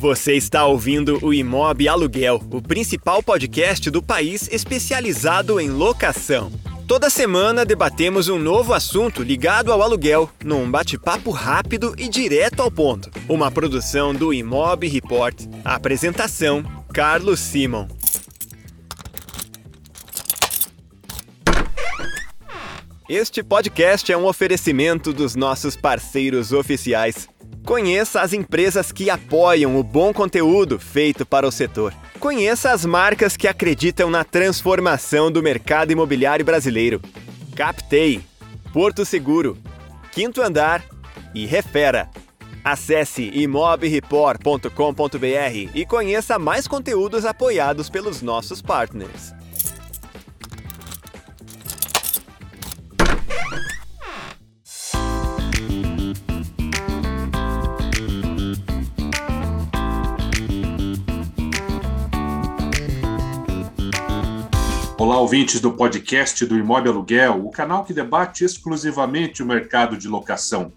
Você está ouvindo o Imob Aluguel, o principal podcast do país especializado em locação. Toda semana debatemos um novo assunto ligado ao aluguel, num bate-papo rápido e direto ao ponto. Uma produção do Imob Report. Apresentação: Carlos Simon. Este podcast é um oferecimento dos nossos parceiros oficiais. Conheça as empresas que apoiam o bom conteúdo feito para o setor. Conheça as marcas que acreditam na transformação do mercado imobiliário brasileiro. Captei, Porto Seguro, Quinto Andar e Refera. Acesse imobreport.com.br e conheça mais conteúdos apoiados pelos nossos partners. Ouvintes do podcast do Imóvel Aluguel, o canal que debate exclusivamente o mercado de locação.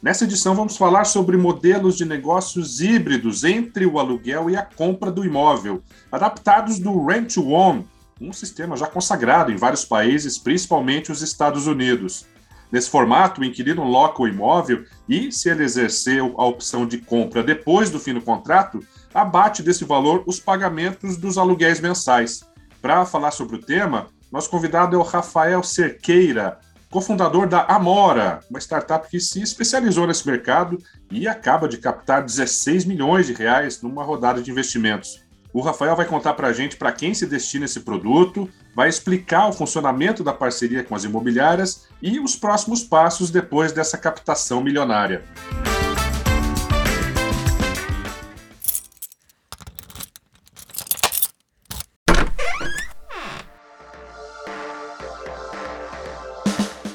Nessa edição, vamos falar sobre modelos de negócios híbridos entre o aluguel e a compra do imóvel, adaptados do Rent to Own, um sistema já consagrado em vários países, principalmente os Estados Unidos. Nesse formato, o inquilino loca o imóvel e, se ele exercer a opção de compra depois do fim do contrato, abate desse valor os pagamentos dos aluguéis mensais. Para falar sobre o tema, nosso convidado é o Rafael Cerqueira, cofundador da Amora, uma startup que se especializou nesse mercado e acaba de captar 16 milhões de reais numa rodada de investimentos. O Rafael vai contar para a gente para quem se destina esse produto, vai explicar o funcionamento da parceria com as imobiliárias e os próximos passos depois dessa captação milionária.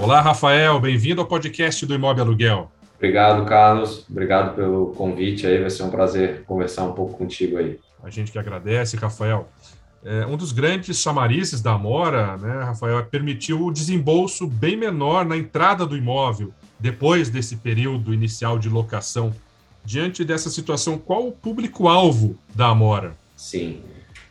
Olá, Rafael, bem-vindo ao podcast do Imóvel Aluguel. Obrigado, Carlos. Obrigado pelo convite aí. Vai ser um prazer conversar um pouco contigo aí. A gente que agradece, Rafael. É, um dos grandes chamarizes da Amora, né, Rafael, é permitiu o desembolso bem menor na entrada do imóvel, depois desse período inicial de locação. Diante dessa situação, qual o público-alvo da Amora? Sim,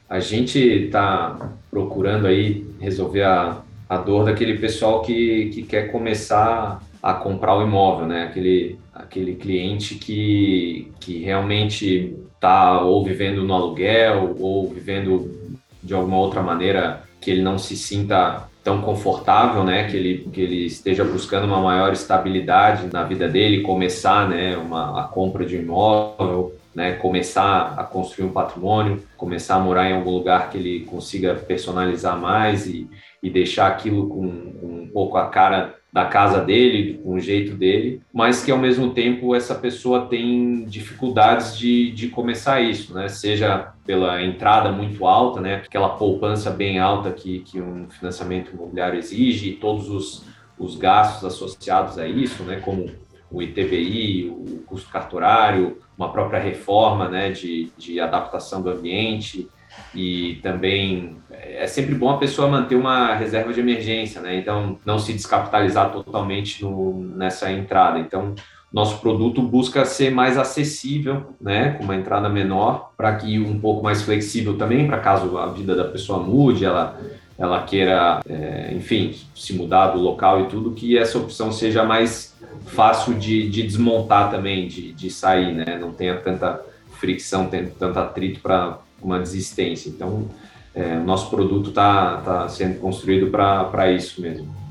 a gente está procurando aí resolver a a dor daquele pessoal que, que quer começar a comprar o imóvel, né? Aquele, aquele cliente que, que realmente está ou vivendo no aluguel ou vivendo de alguma outra maneira que ele não se sinta tão confortável, né? Que ele, que ele esteja buscando uma maior estabilidade na vida dele, começar, né? Uma, a compra de imóvel, né? Começar a construir um patrimônio, começar a morar em algum lugar que ele consiga personalizar mais e, e deixar aquilo com, com um pouco a cara da casa dele, com o jeito dele, mas que ao mesmo tempo essa pessoa tem dificuldades de, de começar isso, né? Seja pela entrada muito alta, né? Aquela poupança bem alta que, que um financiamento imobiliário exige, todos os, os gastos associados a isso, né? Como o ITBI, o custo cartorário, uma própria reforma, né? De, de adaptação do ambiente, e também é sempre bom a pessoa manter uma reserva de emergência, né? Então, não se descapitalizar totalmente no, nessa entrada. Então, nosso produto busca ser mais acessível, né, com uma entrada menor, para que um pouco mais flexível também, para caso a vida da pessoa mude, ela ela queira, é, enfim, se mudar do local e tudo, que essa opção seja mais fácil de, de desmontar também, de, de sair, né? Não tenha tanta fricção, tanto atrito para uma desistência. Então, é, o nosso produto está tá sendo construído para isso mesmo.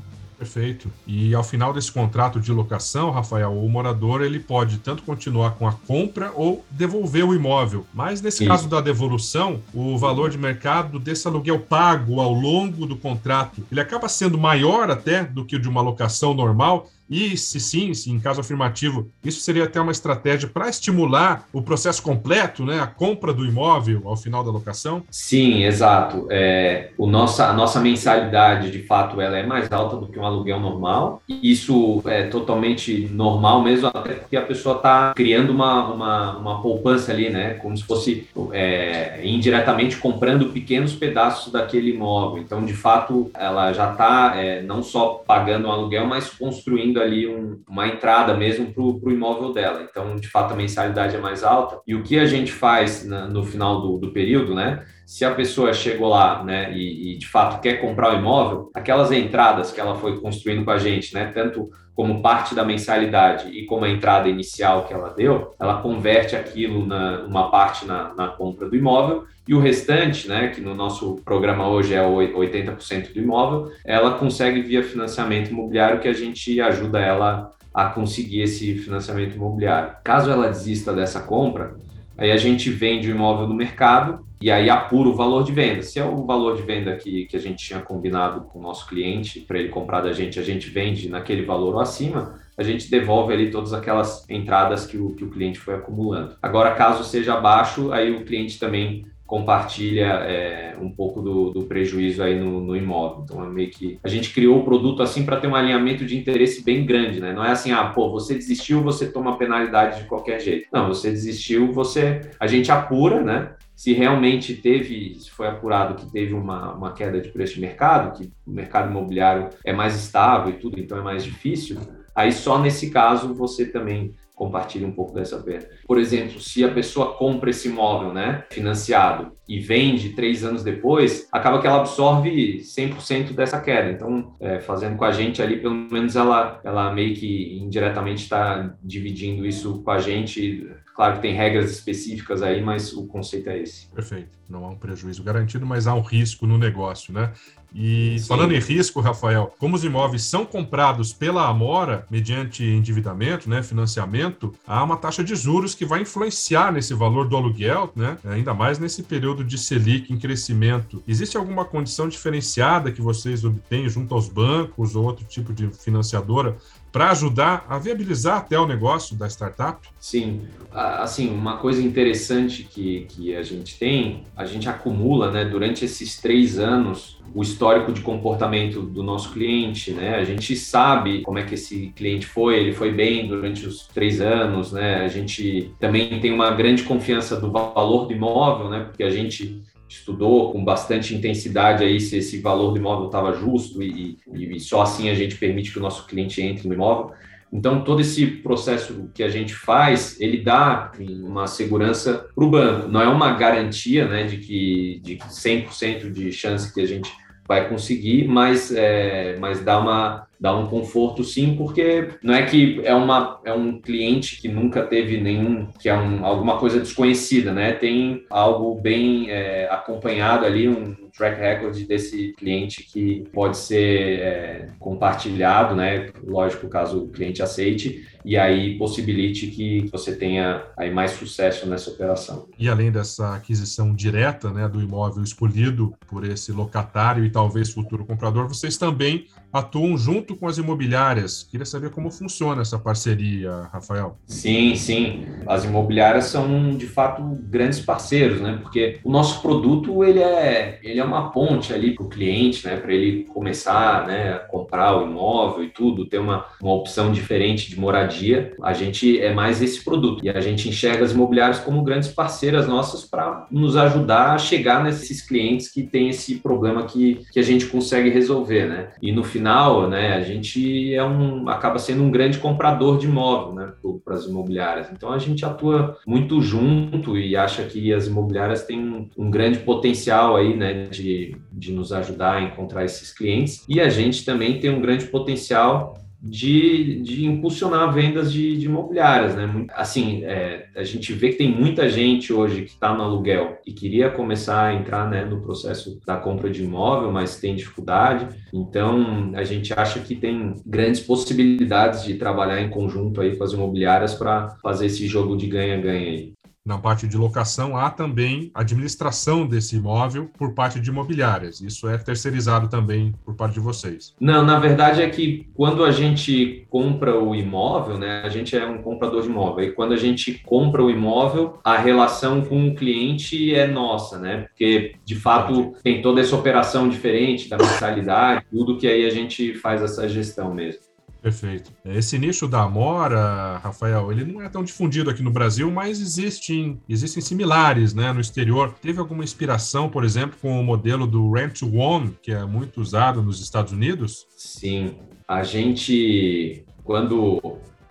Perfeito. E ao final desse contrato de locação, Rafael, o morador ele pode tanto continuar com a compra ou devolver o imóvel. Mas nesse caso da devolução, o valor de mercado desse aluguel pago ao longo do contrato, ele acaba sendo maior até do que o de uma locação normal e se sim, se em caso afirmativo, isso seria até uma estratégia para estimular o processo completo, né, a compra do imóvel ao final da locação? Sim, exato. É, o nossa, a nossa mensalidade, de fato, ela é mais alta do que um aluguel normal. Isso é totalmente normal mesmo, até porque a pessoa está criando uma, uma, uma poupança ali, né, como se fosse é, indiretamente comprando pequenos pedaços daquele imóvel. Então, de fato, ela já está é, não só pagando um aluguel, mas construindo ali um, uma entrada mesmo para o imóvel dela. Então, de fato, a mensalidade é mais alta. E o que a gente faz na, no final do, do período, né? se a pessoa chegou lá, né, e, e, de fato quer comprar o imóvel, aquelas entradas que ela foi construindo com a gente, né, tanto como parte da mensalidade e como a entrada inicial que ela deu, ela converte aquilo na uma parte na, na compra do imóvel e o restante, né, que no nosso programa hoje é 80% do imóvel, ela consegue via financiamento imobiliário que a gente ajuda ela a conseguir esse financiamento imobiliário. Caso ela desista dessa compra, Aí a gente vende o imóvel no mercado e aí apura o valor de venda. Se é o valor de venda que, que a gente tinha combinado com o nosso cliente para ele comprar da gente, a gente vende naquele valor ou acima, a gente devolve ali todas aquelas entradas que o, que o cliente foi acumulando. Agora, caso seja abaixo, aí o cliente também compartilha é, um pouco do, do, prejuízo aí no, no, imóvel. Então é meio que a gente criou o produto assim para ter um alinhamento de interesse bem grande, né? Não é assim, ah, pô, você desistiu, você toma penalidade de qualquer jeito. Não, você desistiu, você a gente apura, né? Se realmente teve, se foi apurado que teve uma, uma queda de preço de mercado, que o mercado imobiliário é mais estável e tudo, então é mais difícil, aí só nesse caso você também compartilhe um pouco dessa perda. Por exemplo, se a pessoa compra esse imóvel, né, financiado e vende três anos depois, acaba que ela absorve 100% dessa queda. Então, é, fazendo com a gente ali, pelo menos ela, ela meio que indiretamente está dividindo isso com a gente Claro que tem regras específicas aí, mas o conceito é esse. Perfeito. Não há um prejuízo garantido, mas há um risco no negócio, né? E Sim. falando em risco, Rafael, como os imóveis são comprados pela Amora mediante endividamento, né, financiamento, há uma taxa de juros que vai influenciar nesse valor do aluguel, né, ainda mais nesse período de Selic em crescimento. Existe alguma condição diferenciada que vocês obtêm junto aos bancos ou outro tipo de financiadora para ajudar a viabilizar até o negócio da startup? Sim, assim, uma coisa interessante que, que a gente tem, a gente acumula, né, durante esses três anos, o histórico de comportamento do nosso cliente, né? A gente sabe como é que esse cliente foi, ele foi bem durante os três anos, né? A gente também tem uma grande confiança do valor do imóvel, né? Porque a gente estudou com bastante intensidade aí se esse valor do imóvel estava justo e, e, e, só assim a gente permite que o nosso cliente entre no imóvel. Então, todo esse processo que a gente faz, ele dá uma segurança para o banco. Não é uma garantia né, de que de 100% de chance que a gente vai conseguir, mas, é, mas dá, uma, dá um conforto sim, porque não é que é, uma, é um cliente que nunca teve nenhum, que é um, alguma coisa desconhecida, né? Tem algo bem é, acompanhado ali, um track record desse cliente que pode ser é, compartilhado, né? Lógico, caso o cliente aceite, e aí possibilite que você tenha aí mais sucesso nessa operação. E além dessa aquisição direta, né, do imóvel escolhido por esse locatário e talvez futuro comprador, vocês também atuam junto com as imobiliárias. Queria saber como funciona essa parceria, Rafael. Sim, sim. As imobiliárias são de fato grandes parceiros, né? Porque o nosso produto ele é, ele é uma ponte ali para o cliente, né? Para ele começar, né, a comprar o imóvel e tudo, ter uma, uma opção diferente de moradia. A gente é mais esse produto e a gente enxerga as imobiliárias como grandes parceiras nossas para nos ajudar a chegar nesses clientes que têm esse problema que, que a gente consegue resolver, né? E no final final, né, a gente é um, acaba sendo um grande comprador de imóvel né, para as imobiliárias. Então a gente atua muito junto e acha que as imobiliárias têm um, um grande potencial aí, né, de, de nos ajudar a encontrar esses clientes. E a gente também tem um grande potencial de, de impulsionar vendas de, de imobiliárias, né? Assim, é, a gente vê que tem muita gente hoje que está no aluguel e queria começar a entrar né, no processo da compra de imóvel, mas tem dificuldade. Então, a gente acha que tem grandes possibilidades de trabalhar em conjunto aí com as imobiliárias para fazer esse jogo de ganha-ganha aí na parte de locação, há também administração desse imóvel por parte de imobiliárias. Isso é terceirizado também por parte de vocês. Não, na verdade é que quando a gente compra o imóvel, né, a gente é um comprador de imóvel. E quando a gente compra o imóvel, a relação com o cliente é nossa, né? Porque de fato tem toda essa operação diferente da mensalidade, tudo que aí a gente faz essa gestão mesmo. Perfeito. Esse nicho da Amora, Rafael, ele não é tão difundido aqui no Brasil, mas existem, existem similares né, no exterior. Teve alguma inspiração, por exemplo, com o modelo do Rent to Own, que é muito usado nos Estados Unidos? Sim. A gente quando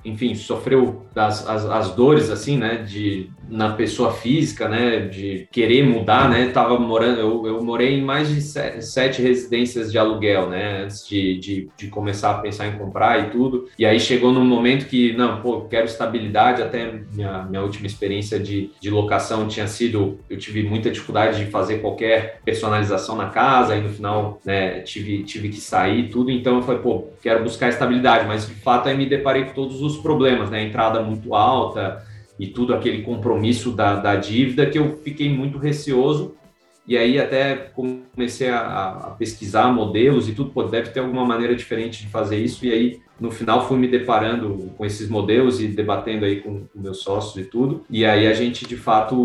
enfim, sofreu as, as, dores, assim, né, de, na pessoa física, né, de querer mudar, né, tava morando, eu, eu morei em mais de sete residências de aluguel, né, antes de, de, de, começar a pensar em comprar e tudo, e aí chegou num momento que, não, pô, quero estabilidade, até minha, minha última experiência de, de locação tinha sido, eu tive muita dificuldade de fazer qualquer personalização na casa, aí no final, né, tive, tive que sair tudo, então eu falei, pô, quero buscar estabilidade, mas de fato aí me deparei com todos os problemas, né? Entrada muito alta e tudo aquele compromisso da, da dívida que eu fiquei muito receoso. E aí até comecei a, a pesquisar modelos e tudo, pô, deve ter alguma maneira diferente de fazer isso. E aí no final fui me deparando com esses modelos e debatendo aí com, com meus sócios e tudo. E aí a gente de fato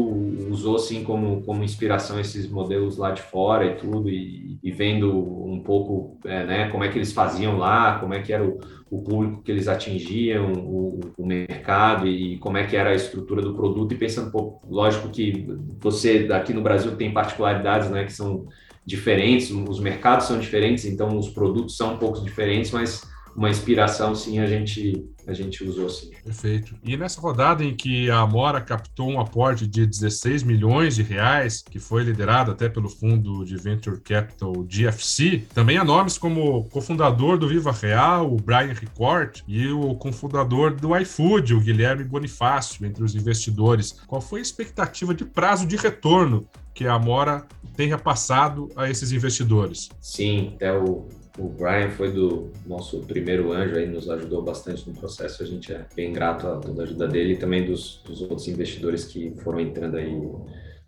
usou assim como, como inspiração esses modelos lá de fora e tudo e, e vendo um pouco é, né, como é que eles faziam lá, como é que era o, o público que eles atingiam, o, o, mercado e como é que era a estrutura do produto. E pensando, pô, lógico que você aqui no Brasil tem particularidades, né, que são diferentes, os mercados são diferentes, então os produtos são um pouco diferentes, mas uma inspiração, sim, a gente, a gente usou sim. Perfeito. E nessa rodada em que a Amora captou um aporte de 16 milhões de reais, que foi liderado até pelo fundo de Venture Capital GFC, também há nomes como cofundador do Viva Real, o Brian Ricord, e o cofundador do iFood, o Guilherme Bonifácio, entre os investidores. Qual foi a expectativa de prazo de retorno que a Amora tem repassado a esses investidores? Sim, até o o Brian foi do nosso primeiro anjo aí, nos ajudou bastante no processo. A gente é bem grato a toda a ajuda dele e também dos, dos outros investidores que foram entrando aí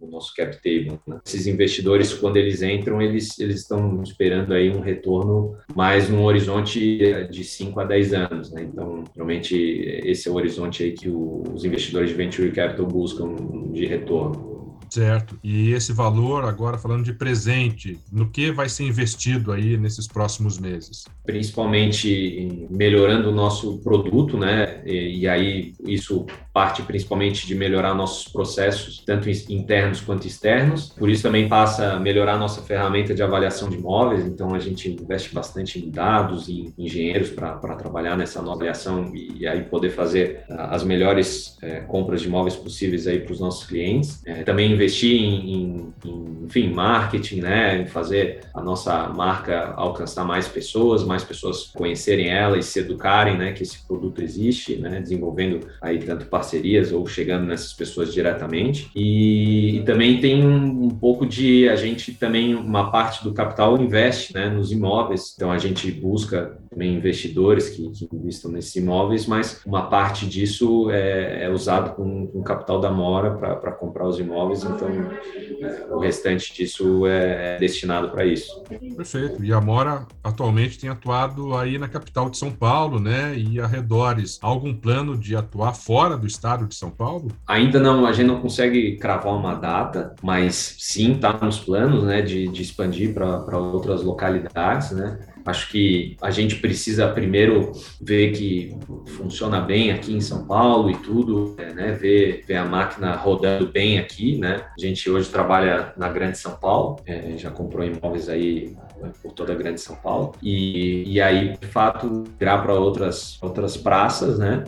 no nosso cap table. Né? Esses investidores, quando eles entram, eles, eles estão esperando aí um retorno mais num horizonte de 5 a 10 anos. Né? Então, realmente, esse é o horizonte aí que o, os investidores de venture capital buscam de retorno. Certo. E esse valor, agora falando de presente, no que vai ser investido aí nesses próximos meses? Principalmente melhorando o nosso produto, né? E, e aí isso parte principalmente de melhorar nossos processos, tanto internos quanto externos. Por isso também passa a melhorar nossa ferramenta de avaliação de imóveis. Então a gente investe bastante em dados e engenheiros para trabalhar nessa nova avaliação e, e aí poder fazer ah, as melhores é, compras de imóveis possíveis aí para os nossos clientes. É, também investir em, em, enfim, marketing, né, em fazer a nossa marca alcançar mais pessoas, mais pessoas conhecerem ela e se educarem, né, que esse produto existe, né, desenvolvendo aí tanto parcerias ou chegando nessas pessoas diretamente. E, e também tem um, um, pouco de a gente também uma parte do capital investe, né, nos imóveis. Então a gente busca também investidores que, que investam nesses imóveis, mas uma parte disso é, é usado com, com capital da Mora para comprar os imóveis então é, o restante disso é, é destinado para isso. Perfeito. E a Mora atualmente tem atuado aí na capital de São Paulo, né, e arredores. Há algum plano de atuar fora do estado de São Paulo? Ainda não, a gente não consegue cravar uma data, mas sim está nos planos, né, de, de expandir para outras localidades, né. Acho que a gente precisa primeiro ver que funciona bem aqui em São Paulo e tudo, é, né? Ver, ver a máquina rodando bem aqui, né? A gente hoje trabalha na Grande São Paulo, é, já comprou imóveis aí né, por toda a Grande São Paulo e, e aí, de fato, virar para outras, outras praças, né?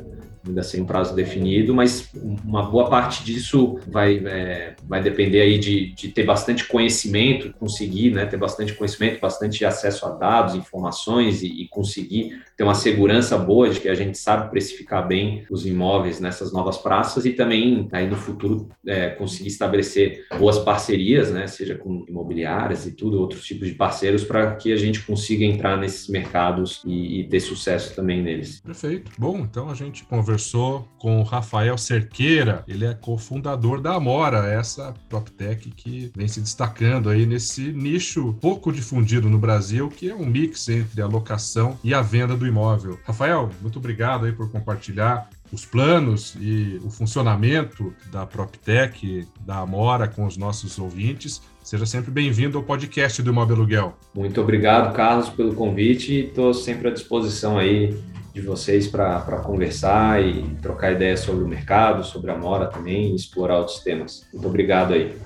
Ainda sem prazo definido, mas uma boa parte disso vai, é, vai depender aí de, de ter bastante conhecimento, conseguir né, ter bastante conhecimento, bastante acesso a dados, informações e, e, conseguir ter uma segurança boa de que a gente sabe precificar bem os imóveis nessas novas praças e também aí no futuro é, conseguir estabelecer boas parcerias, né, seja com imobiliárias e tudo, outros tipos de parceiros para que a gente consiga entrar nesses mercados e, e ter sucesso também neles. Perfeito. Bom, então a gente conversa conversou com o Rafael Cerqueira, ele é cofundador da Amora, essa PropTech que vem se destacando aí nesse nicho pouco difundido no Brasil, que é um mix entre a locação e a venda do imóvel. Rafael, muito obrigado aí por compartilhar os planos e o funcionamento da PropTech, da Amora com os nossos ouvintes. Seja sempre bem-vindo ao podcast do Imóvel Aluguel. Muito obrigado, Carlos, pelo convite estou sempre à disposição aí de vocês para conversar e trocar ideias sobre o mercado, sobre a Mora também e explorar outros temas. Muito obrigado aí.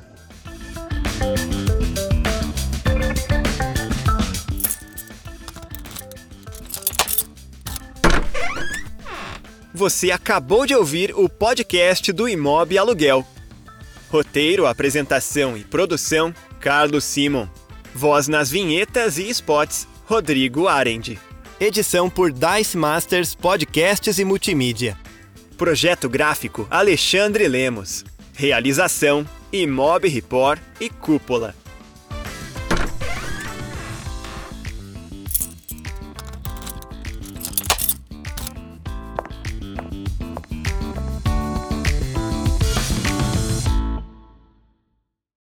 Você acabou de ouvir o podcast do Imob Aluguel. Roteiro, apresentação e produção: Carlos Simon. Voz nas vinhetas e spots: Rodrigo Arendi. Edição por Dice Masters Podcasts e Multimídia. Projeto gráfico: Alexandre Lemos. Realização: Imob Report e Cúpula.